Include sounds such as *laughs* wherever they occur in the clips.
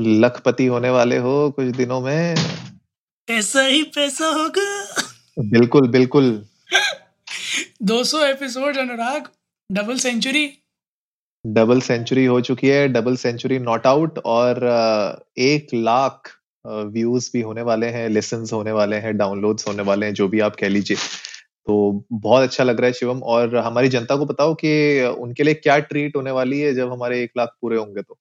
लखपति होने वाले हो कुछ दिनों में। ऐसा ही पैसा होगा। बिल्कुल बिल्कुल। 200 episode Anurag. Double century. Double century हो चुकी है। डबल सेंचुरी नॉट आउट और एक लाख व्यूज़ भी होने वाले हैं लेसन होने वाले हैं डाउनलोड्स होने वाले हैं जो भी आप कह लीजिए। तो बहुत अच्छा लग रहा है शिवम और हमारी जनता को बताओ कि उनके लिए क्या ट्रीट होने वाली है जब हमारे एक लाख पूरे होंगे तो।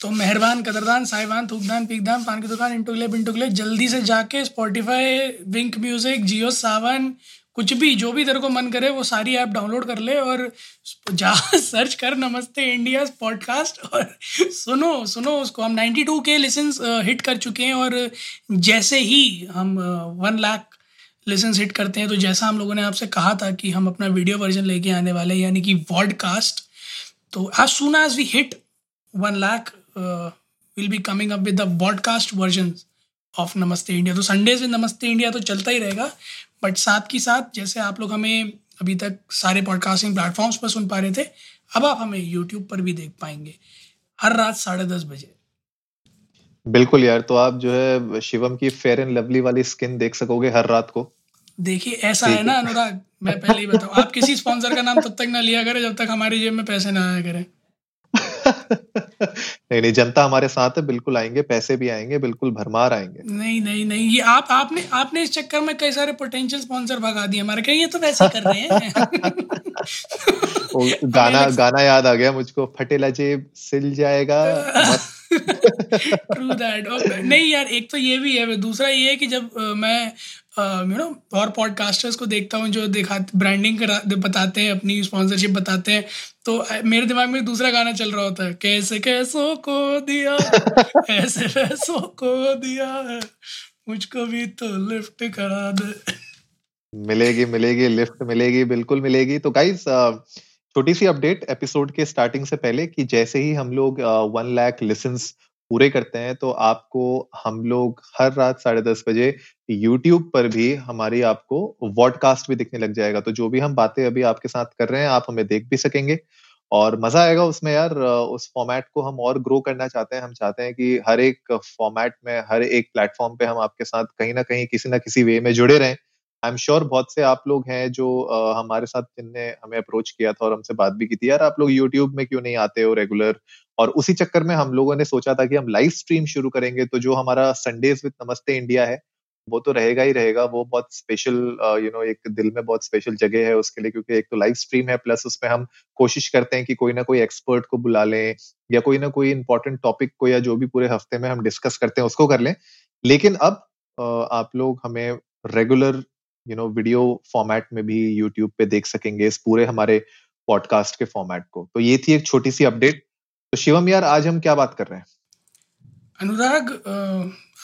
तो मेहरबान, कदरदान, साहिबान, थूकदान, पीकदान, पान की दुकान इंटुगले बिंटुगले जल्दी से जाके Spotify Wink music Jio Saavn कुछ भी, जो भी तेरे को मन करे, वो सारी ऐप डाउनलोड कर ले और जा *laughs* सर्च कर नमस्ते इंडिया पॉडकास्ट और सुनो सुनो उसको। हम 92 के लिसन्स हिट कर चुके हैं और जैसे ही हम वन लाख लिसन्स हिट करते हैं तो जैसा हम लोगों ने आपसे कहा था कि हम अपना वीडियो वर्जन लेके आने वाले हैं, यानी कि वॉडकास्ट तो as soon as we hit one lakh uh, we'll be coming up with the podcast versions of Namaste India तो संडेज में नमस्ते इंडिया तो चलता ही रहेगा बट साथ की साथ जैसे आप लोग हमें अभी तक सारे पॉडकास्टिंग प्लेटफॉर्म्स पर सुन पा रहे थे अब आप हमें यूट्यूब पर भी देख पाएँगे हर रात साढ़े दस बजे। बिल्कुल यार तो आप जो है शिवम की फेयर एंड लवली वाली स्किन देख सकोगे हर रात को। देखिए ऐसा है ना अनुराग मैं पहले ही बताऊँ आप किसी स्पॉन्सर का नाम तब तक ना लिया करें जब तक हमारी जेब में पैसे ना आया करें। *laughs* नहीं नहीं जनता हमारे साथ है बिल्कुल आएँगे पैसे भी आएँगे बिल्कुल भरमार आएँगे। नहीं नहीं नहीं ये आप आपने आपने इस चक्कर में कई सारे पोटेंशियल स्पॉन्सर भगा दिए हमारे कहीं ये तो वैसे कर रहे हैं। *laughs* गाना गाना याद आ गया मुझको फटेला जेब सिल जाएगा *laughs* मस्त ट्रू दैट नहीं यार, एक तो ये भी है दूसरा ये है कि जब मैं यू नो और पॉडकास्टर्स को देखता हूँ जो दिखा ब्रांडिंग करा बताते हैं, अपनी स्पॉन्सरशिप बताते हैं तो मेरे दिमाग में दूसरा गाना चल रहा होता है, कैसे कैसों को दिया ऐसे वैसों को दिया है, मुझको भी तो लिफ्ट करा दे। मिलेगी मिलेगी, लिफ्ट मिलेगी, बिल्कुल मिलेगी। तो गाइस छोटी सी अपडेट, एपिसोड के स्टार्टिंग से पहले कि जैसे ही हम लोग वन लाख लिसन्स पूरे करते हैं तो आपको, हम लोग हर रात साढ़े दस बजे यूट्यूब पर भी हमारी आपको वॉडकास्ट भी दिखने लग जाएगा। तो जो भी हम बातें अभी आपके साथ कर रहे हैं, आप हमें देख भी सकेंगे। और मज़ा आएगा उसमें यार उस फॉर्मेट को हम और ग्रो करना चाहते हैं। हम चाहते हैं कि हर एक फॉर्मेट में, हर एक प्लेटफॉर्म पे हम आपके साथ कहीं ना कहीं किसी ना किसी वे में जुड़े रहें। आई एम श्योर बहुत से आप लोग हैं जो अ, हमारे साथ जिनने हमें अप्रोच किया था और हमसे बात भी की थी यार आप लोग यूट्यूब में क्यों नहीं आते हो रेगुलर और उसी चक्कर में हम लोगों ने सोचा था कि हम लाइव स्ट्रीम शुरू करेंगे तो जो हमारा संडेज विद नमस्ते इंडिया है वो तो रहेगा ही रहेगा वो बहुत स्पेशल यू नो एक दिल में बहुत स्पेशल जगह है उसके लिए क्योंकि एक तो लाइव स्ट्रीम है प्लस उसमें हम कोशिश करते हैं कि कोई ना कोई एक्सपर्ट को बुला लें या कोई ना कोई इंपॉर्टेंट टॉपिक को या जो भी पूरे हफ़्ते में हम डिस्कस करते हैं उसको कर लें। लेकिन अब आप लोग हमें regular you know video format में भी यूट्यूब पे देख सकेंगे इस पूरे हमारे पॉडकास्ट के फॉर्मेट को। तो ये थी एक छोटी सी अपडेट तो शिवम यार, आज हम क्या बात कर रहे हैं? अनुराग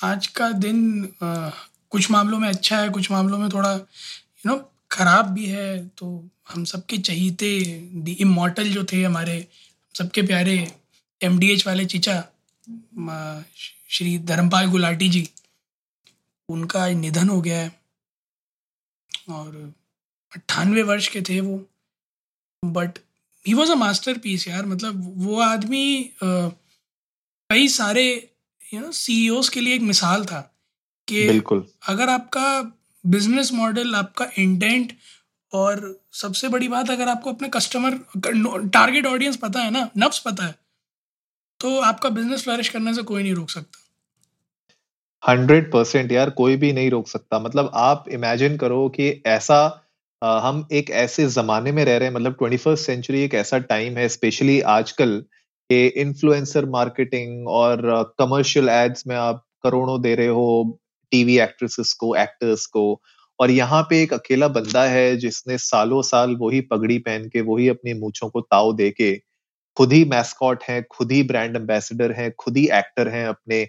आज का दिन कुछ मामलों में अच्छा है, कुछ मामलों में थोड़ा यू नो खराब भी है। तो हम सबके चहीते द इमॉर्टल जो थे हमारे, सबके प्यारे एम वाले चीचा श्री धर्मपाल गुलाटी जी, उनका निधन हो गया है। और अट्ठानवे वर्ष के थे वो। But he was a masterpiece यार मतलब वो आदमी कई सारे यू नो सीईओज के लिए एक मिसाल था कि अगर आपका बिज़नेस मॉडल आपका इंटेंट और सबसे बड़ी बात अगर आपको अपने कस्टमर टारगेट ऑडियंस पता है ना नफ्स पता है तो आपका बिज़नेस फ्लरिश करने से कोई नहीं रोक सकता। हंड्रेड परसेंट यार कोई भी नहीं रोक सकता। मतलब आप इमेजिन करो कि ऐसा अ, हम एक ऐसे जमाने में रह रहे हैं मतलब ट्वेंटी फ़र्स्ट सेंचुरी एक ऐसा टाइम है स्पेशली आजकल के इन्फ्लुएंसर मार्केटिंग और कमर्शियल एड्स में आप करोड़ों दे रहे हो टीवी एक्ट्रेसेस को एक्टर्स को और यहाँ पे एक अकेला बंदा है जिसने सालों साल वही पगड़ी पहन के वही अपनी मूछों को ताव दे के खुद ही मैस्कॉट हैं खुद ही ब्रांड एम्बेसडर हैं खुद ही एक्टर हैं अपने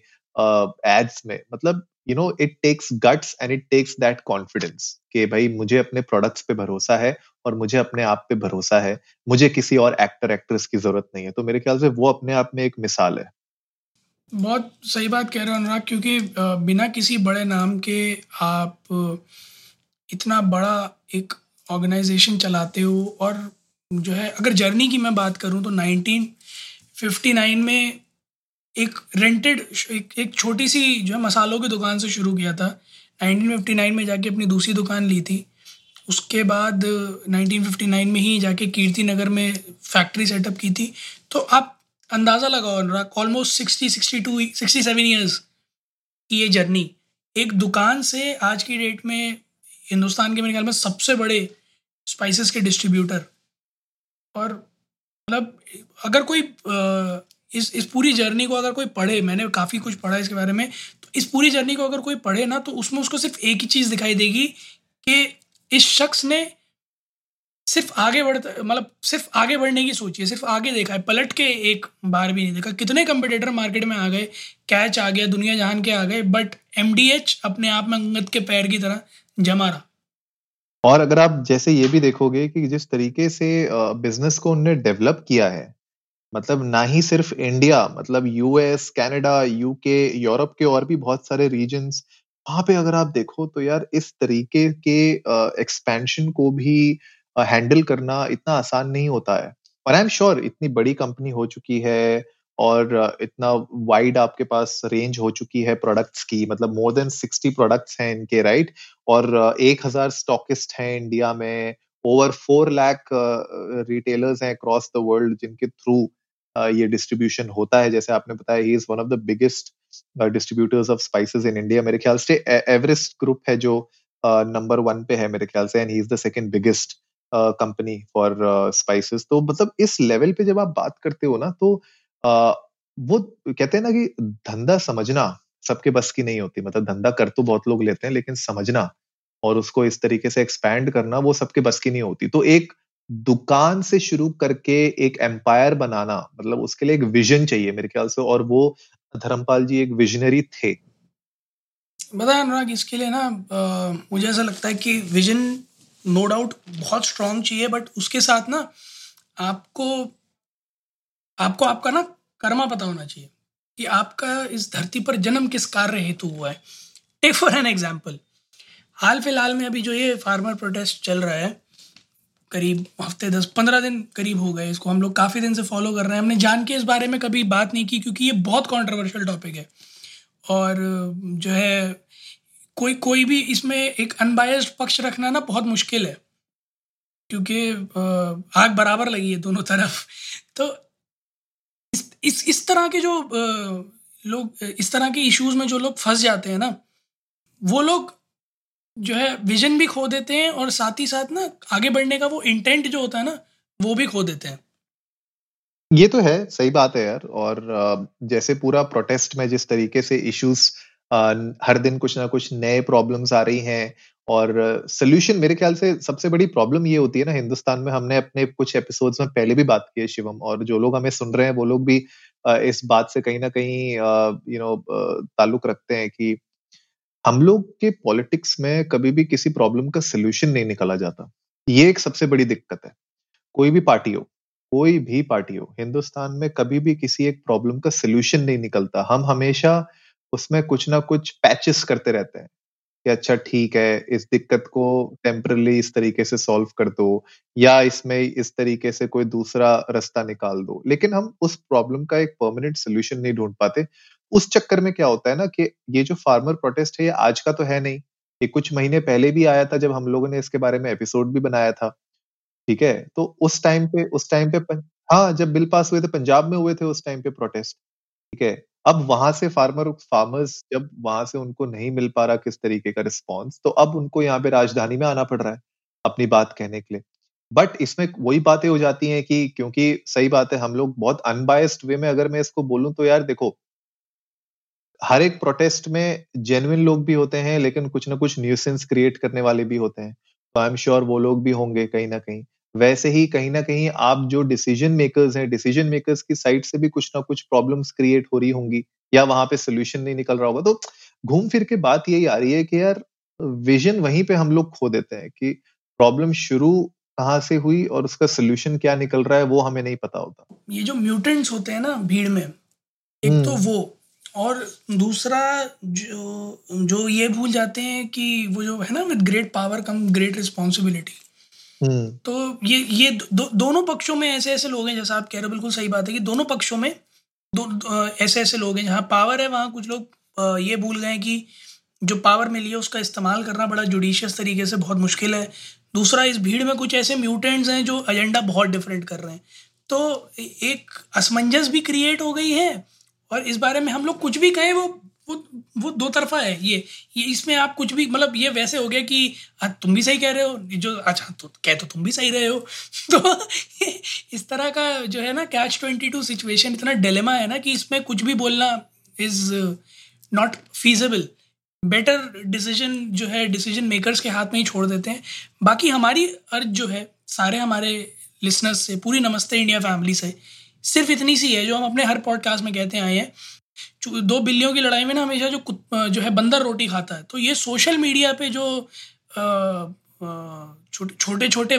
एड्स में मतलब you know it takes guts and it takes that confidence कि भाई मुझे अपने प्रोडक्ट्स पे भरोसा है और मुझे अपने आप पे भरोसा है। मुझे किसी और एक्टर एक्ट्रेस की ज़रूरत नहीं है। तो मेरे ख्याल से वो अपने आप में एक मिसाल है। बहुत सही बात कह रहे हो अनुराग, क्योंकि बिना किसी बड़े नाम के आप इतना बड़ा एक ऑर्गेनाइजेशन चलाते हो और जो है, अगर जर्नी की मैं बात करूँ तो 1959 में एक रेंटेड एक, एक छोटी सी जो है मसालों की दुकान से शुरू किया था। 1959 में जाके अपनी दूसरी दुकान ली थी। उसके बाद 1959 में ही जाके कीर्ति नगर में फैक्ट्री सेटअप की थी। तो आप अंदाज़ा लगाओ Anurag almost sixty sixty two sixty seven years की ये जर्नी एक दुकान से आज की डेट में हिंदुस्तान के मेरे ख्याल में सबसे बड़े स्पाइसेस के डिस्ट्रीब्यूटर और मतलब अगर कोई इस इस पूरी जर्नी को अगर कोई पढ़े, मैंने काफ़ी कुछ पढ़ा इसके बारे में तो इस पूरी जर्नी को अगर कोई पढ़े ना तो उसमें उसको सिर्फ़ एक ही चीज़ दिखाई देगी कि इस शख्स ने सिर्फ़ आगे बढ़ता मतलब सिर्फ़ आगे बढ़ने की सोची है, सिर्फ़ आगे देखा है। पलट के एक बार भी नहीं देखा। कितने कंपटीटर मार्केट में आ गए कैच आ गया, दुनिया जहान के आ गए बट एमडीएच अपने आप में अंगत के पैर की तरह जमा रहा। और अगर आप जैसे ये भी देखोगे कि जिस तरीके से बिज़नेस को उन्होंने डेवलप किया है मतलब ना ही सिर्फ़ इंडिया मतलब यूएस कनाडा यूके यूरोप के और भी बहुत सारे रीजन्स वहाँ पे अगर आप देखो तो यार इस तरीके के एक्सपेंशन को भी हैंडल करना इतना आसान नहीं होता है। और आई एम श्योर इतनी बड़ी कंपनी हो चुकी है और इतना वाइड आपके पास रेंज हो चुकी है प्रोडक्ट्स की मतलब मोर देन सिक्सटी प्रोडक्ट्स हैं इनके राइट और एक हज़ार स्टॉकिस्ट हैं इंडिया में ओवर फोर लाख रिटेलर्स हैं अक्रॉस द वर्ल्ड जिनके थ्रू ये डिस्ट्रीब्यूशन होता है। जैसे आपने बताया he is one of the biggest distributors of spices in India मेरे ख्याल से। एवरेस्ट ग्रुप है जो नंबर uh, वन पे है मेरे ख्याल से and he is the second biggest company for spices तो मतलब इस लेवल पे जब आप बात करते हो ना तो uh, वो कहते हैं ना कि धंधा समझना सबके बस की नहीं होती। मतलब धंधा कर तो बहुत लोग लेते हैं लेकिन समझना और उसको इस तरीके से एक्सपैंड करना वो सबके बस की नहीं होती। तो एक दुकान से शुरू करके एक एम्पायर बनाना मतलब उसके लिए एक विजन चाहिए मेरे ख्याल से, और वो धर्मपाल जी एक विजनरी थे। बता अनुराग, इसके लिए ना मुझे ऐसा लगता है कि विजन नो डाउट बहुत स्ट्रांग चाहिए बट उसके साथ ना आपको आपको आपका ना कर्मा पता होना चाहिए कि आपका इस धरती पर जन्म किस कार्य हेतु हुआ है। टेक फॉर एन एग्ज़ाम्पल हाल फ़िलहाल में अभी जो ये फार्मर प्रोटेस्ट चल रहा है करीब हफ़्ते दस, पंद्रह दिन करीब हो गए इसको। हम लोग काफ़ी दिन से फॉलो कर रहे हैं। हमने जान के इस बारे में कभी बात नहीं की क्योंकि ये बहुत कॉन्ट्रोवर्शियल टॉपिक है। और, जो है, कोई कोई भी इसमें एक अनबायस्ड पक्ष रखना ना बहुत मुश्किल है। क्योंकि आग बराबर लगी है दोनों तरफ़। तो इस इस इस तरह के जो लोग, इस तरह के इश्यूज़ में जो लोग फंस जाते हैं ना, वो लोग जो है विजन भी खो देते हैं और साथ ही साथ ना आगे बढ़ने का वो इंटेंट जो होता है ना, वो भी खो देते हैं। ये तो है, सही बात है यार। और जैसे पूरा प्रोटेस्ट में जिस तरीके से इश्यूज़ हर दिन कुछ ना कुछ नए प्रॉब्लम्स आ रही हैं और सोल्यूशन मेरे ख्याल से सबसे बड़ी प्रॉब्लम ये होती है ना, हिंदुस्तान में हमने अपने कुछ एपिसोड्स में पहले भी बात की है शिवम, और जो लोग हमें सुन रहे हैं वो लोग भी इस बात से कहीं ना कहीं यू नो ताल्लुक रखते हैं कि हम लोग के पॉलिटिक्स में कभी भी किसी प्रॉब्लम का सोल्यूशन नहीं निकाला जाता। ये एक सबसे बड़ी दिक्कत है। कोई भी पार्टी हो, कोई भी पार्टी हो, हिंदुस्तान में कभी भी किसी एक प्रॉब्लम का सोल्यूशन नहीं निकलता। हम हमेशा उसमें कुछ ना कुछ पैचेस करते रहते हैं कि अच्छा ठीक है, इस दिक्कत को टेम्परली इस तरीके से सॉल्व कर दो या इसमें इस तरीके से कोई दूसरा रास्ता निकाल दो। लेकिन हम उस प्रॉब्लम का एक परमानेंट सोल्यूशन नहीं ढूंढ पाते। उस चक्कर में क्या होता है ना कि ये जो फार्मर प्रोटेस्ट है, ये आज का तो है नहीं। ये कुछ महीने पहले भी आया था जब हम लोगों ने इसके बारे में एपिसोड भी बनाया था। ठीक है? तो उस टाइम पे, उस टाइम पे हाँ जब बिल पास हुए थे, पंजाब में हुए थे उस टाइम पे प्रोटेस्ट ठीक है? अब वहाँ से फार्मर फार्मर्स जब वहाँ से उनको नहीं मिल पा रहा किस तरीके का रिस्पॉन्स तो अब उनको यहाँ पे राजधानी में आना पड़ रहा है अपनी बात कहने के लिए। बट इसमें वही बातें हो जाती हैं कि क्योंकि सही बात है, हम लोग बहुत अनबायस्ड वे में अगर मैं इसको बोलूँ तो यार देखो हर एक प्रोटेस्ट में जेन्युइन लोग भी होते हैं लेकिन कुछ ना कुछ न्यूसेंस क्रिएट करने वाले भी होते हैं। तो आई एम श्योर वो लोग भी होंगे कहीं ना कहीं। वैसे ही कहीं ना कहीं आप जो डिसीज़न मेकर्स हैं डिसीज़न मेकर्स की साइड से भी कुछ ना कुछ प्रॉब्लम्स क्रिएट हो रही होंगी या वहाँ पे सोल्यूशन नहीं निकल रहा होगा। तो घूम फिर के बात यही आ रही है कि यार विजन वहीं पे हम लोग खो देते हैं कि प्रॉब्लम शुरू कहाँ से हुई और उसका सोल्यूशन क्या निकल रहा है वो हमें नहीं पता होता। ये जो म्यूटेंट्स होते हैं ना भीड़ में एक तो हम्म। वो और दूसरा जो जो ये भूल जाते हैं कि वो जो है ना with great power come great responsibility तो ये ये दो, दोनों पक्षों में ऐसे ऐसे लोग हैं जैसा आप कह रहे हो बिल्कुल सही बात है कि दोनों पक्षों में दो ऐसे ऐसे लोग हैं जहाँ पावर है वहाँ कुछ लोग ये भूल गए कि जो पावर मिली है उसका इस्तेमाल करना बड़ा जुडिशियस तरीके से बहुत मुश्किल है। दूसरा इस भीड़ में कुछ ऐसे म्यूटेंट्स हैं जो एजेंडा बहुत डिफरेंट कर रहे हैं। तो एक असमंजस भी क्रिएट हो गई है और इस बारे में हम लोग कुछ भी कहें वो वो वो दो तरफा है। ये ये इसमें आप कुछ भी मतलब ये वैसे हो गया कि आ, तुम भी सही कह रहे हो। जो अच्छा तो कह तो तुम भी सही रहे हो। *laughs* तो *laughs* इस तरह का जो है ना कैच ट्वेंटी टू सिचुएशन इतना डिलेमा है ना कि इसमें कुछ भी बोलना is not feasible better decision जो है डिसीज़न मेकर्स के हाथ में ही छोड़ देते हैं। बाकी हमारी अर्ज़ जो है सारे हमारे लिसनर्स से पूरी नमस्ते इंडिया फैमिली से। सिर्फ़ इतनी सी है जो हम अपने हर पॉडकास्ट में कहते आए हैं। दो बिल्लियों की लड़ाई में ना हमेशा जो जो है बंदर रोटी खाता है। तो ये सोशल मीडिया पे जो छोटे छोटे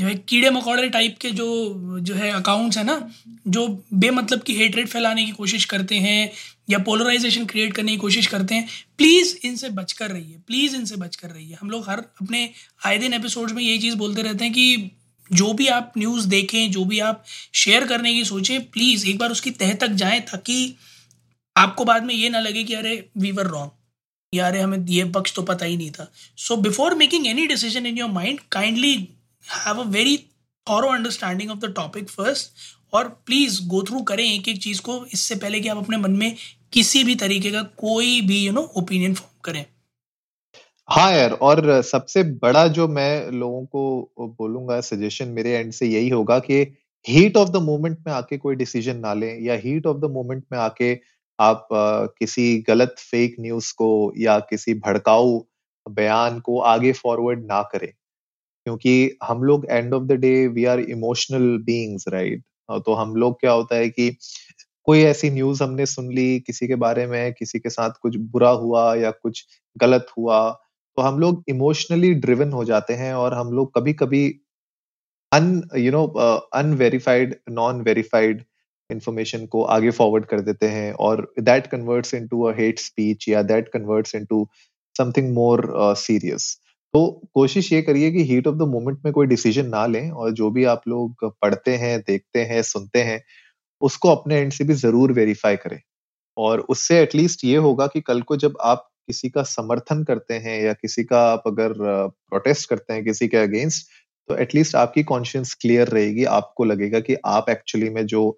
जो है कीड़े मकोड़े टाइप के जो जो है अकाउंट्स हैं ना, जो बेमतलब की हेटरेट फैलाने की कोशिश करते हैं या पोलराइजेशन क्रिएट करने की कोशिश करते हैं प्लीज़ इनसे बच कर रहिए प्लीज़ इनसे बच कर रहिए। हम लोग हर अपने आए दिन एपिसोड्स में यही चीज़ बोलते रहते हैं कि जो भी आप न्यूज़ देखें, जो भी आप शेयर करने की सोचें प्लीज़ एक बार उसकी तह तक जाएँ ताकि आपको बाद में ये ना लगे कि अरे वी वर रॉन्ग या अरे, हमें ये पक्ष तो पता ही नहीं था। So before making any decision in your mind kindly have a very thorough understanding of the topic first और प्लीज़ गो थ्रू करें एक एक चीज़ को। इससे पहले कि आप अपने मन में किसी भी तरीके का कोई भी यू नो ओपिनियन फॉर्म करें। हाँ यार और सबसे बड़ा जो मैं लोगों को बोलूँगा सजेशन मेरे एंड से यही होगा कि हीट ऑफ़ द मोमेंट में आके कोई डिसीज़न ना लें या हीट ऑफ़ द मोमेंट में आके आप आ, किसी गलत फेक न्यूज़ को या किसी भड़काऊ बयान को आगे फॉरवर्ड ना करें। क्योंकि हम लोग end of the day we are emotional beings right तो हम लोग क्या होता है कि कोई ऐसी न्यूज़ हमने सुन ली किसी के बारे में किसी के साथ कुछ बुरा हुआ या कुछ गलत हुआ तो हम लोग इमोशनली ड्रिवन हो जाते हैं और हम लोग कभी कभी un you know unverified non verified information को आगे फॉरवर्ड कर देते हैं और that converts into a hate speech या that converts into something more serious तो कोशिश ये करिए कि हीट ऑफ़ द मोमेंट में कोई डिसीज़न ना लें और जो भी आप लोग पढ़ते हैं, देखते हैं, सुनते हैं, उसको अपने एंड से भी ज़रूर वेरीफाई करें। और उससे एटलीस्ट ये होगा कि कल को जब आप किसी का समर्थन करते हैं या किसी का आप अगर प्रोटेस्ट करते हैं किसी के अगेंस्ट तो एटलीस्ट आपकी कॉन्शियंस क्लियर रहेगी, आपको लगेगा कि आप एक्चुअली में जो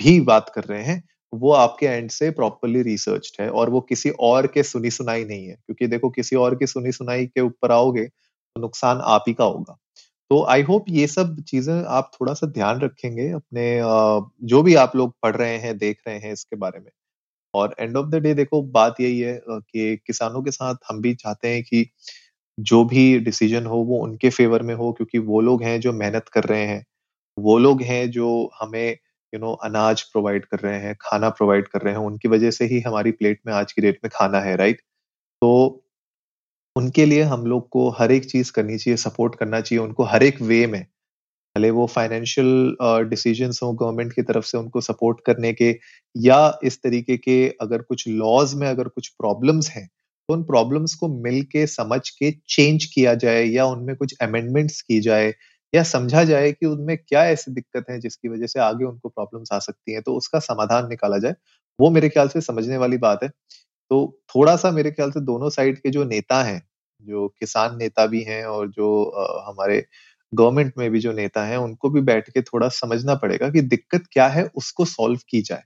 भी बात कर रहे हैं, वो आपके एंड से प्रॉपरली रिसर्च है और वो किसी और के सुनी सुनाई नहीं है। क्योंकि देखो, किसी और की सुनी सुनाई के ऊपर आओगे तो नुकसान आप ही का होगा। तो आई होप ये सब चीज़ें आप थोड़ा सा ध्यान रखेंगे अपने जो भी आप लोग पढ़ रहे हैं, देख रहे हैं इसके बारे में। और एंड ऑफ़ द डे देखो, बात यही है कि किसानों के साथ हम भी चाहते हैं कि जो भी डिसीज़न हो वो उनके फेवर में हो, क्योंकि वो लोग हैं जो मेहनत कर रहे हैं। वो लोग हैं जो हमें यू नो अनाज प्रोवाइड कर रहे हैं, खाना प्रोवाइड कर रहे हैं, उनकी वजह से ही हमारी प्लेट में आज की डेट में खाना है राइट तो उनके लिए हम लोग को हर एक चीज़ करनी चाहिए सपोर्ट करना चाहिए, उनको हर एक वे में। भले वो फाइनेंशियल डिसीज़न हो गवर्नमेंट की तरफ़ से उनको सपोर्ट करने के या इस तरीके के अगर कुछ लॉज में अगर कुछ प्रॉब्लम्स हैं तो उन प्रॉब्लम्स को मिल के समझ के चेंज किया जाए या उनमें कुछ अमेंडमेंट्स की जाए या समझा जाए कि उनमें क्या ऐसी दिक्कत है जिसकी वजह से आगे उनको प्रॉब्लम्स आ सकती हैं तो उसका समाधान निकाला जाए। वो मेरे ख्याल से समझने वाली बात है। तो थोड़ा सा मेरे ख्याल से दोनों साइड के जो नेता हैं, जो किसान नेता भी हैं और जो हमारे गवर्नमेंट में भी जो नेता हैं, उनको भी बैठ के थोड़ा समझना पड़ेगा कि दिक्कत क्या है उसको सॉल्व की जाए।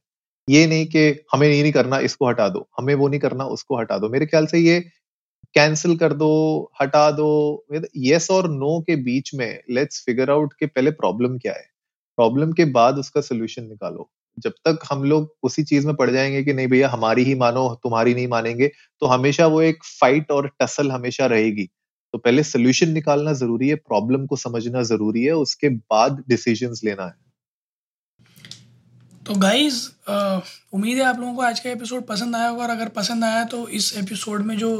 ये नहीं कि हमें ये नहीं करना, इसको हटा दो, हमें वो नहीं करना, उसको हटा दो। मेरे ख्याल से ये कैंसिल कर दो, हटा दो यस और नो के बीच में लेट्स फिगर आउट के पहले प्रॉब्लम क्या है। प्रॉब्लम के बाद उसका सोल्यूशन निकालो। जब तक हम लोग उसी चीज़ में पड़ जाएँगे कि नहीं भैया, हमारी ही मानो, तुम्हारी नहीं मानेंगे तो हमेशा वो एक फाइट और टसल हमेशा रहेगी। तो पहले सोल्यूशन निकालना ज़रूरी है प्रॉब्लम को समझना ज़रूरी है, उसके बाद डिसीजंस लेना है। तो गाइज़ उम्मीद है आप लोगों को आज का एपिसोड पसंद आया होगा और अगर पसंद आया तो इस एपिसोड में जो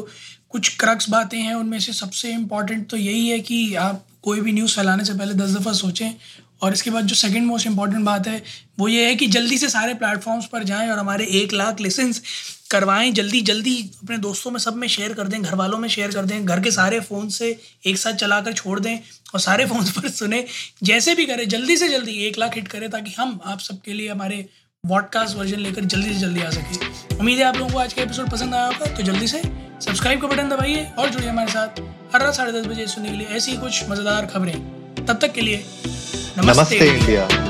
कुछ क्रक्स बातें हैं, उनमें से सबसे इंपॉर्टेंट तो यही है कि आप कोई भी न्यूज़ फैलाने से पहले दस दफ़ा सोचें और इसके बाद जो सेकंड मोस्ट इंपॉर्टेंट बात है, वो ये है कि जल्दी से सारे प्लेटफॉर्म्स पर जाएँ और हमारे एक लाख लेसन्स करवाएँ जल्दी जल्दी अपने दोस्तों में सब में शेयर कर दें घर वालों में शेयर कर दें घर के सारे फ़ोन से एक साथ चला कर छोड़ दें और सारे फ़ोन पर सुने जैसे भी करें जल्दी से जल्दी एक लाख हिट करें ताकि हम आप सबके लिए हमारे वॉडकास्ट वर्जन लेकर जल्दी से जल्दी आ सके। उम्मीद है आप लोगों को आज का एपिसोड पसंद आया होगा तो जल्दी से सब्सक्राइब का बटन दबाइए और जुड़िए हमारे साथ हर रात साढ़े दस बजे सुनने के लिए ऐसी कुछ मज़ेदार खबरें। तब तक के लिए नमस्ते, नमस्ते इंडिया।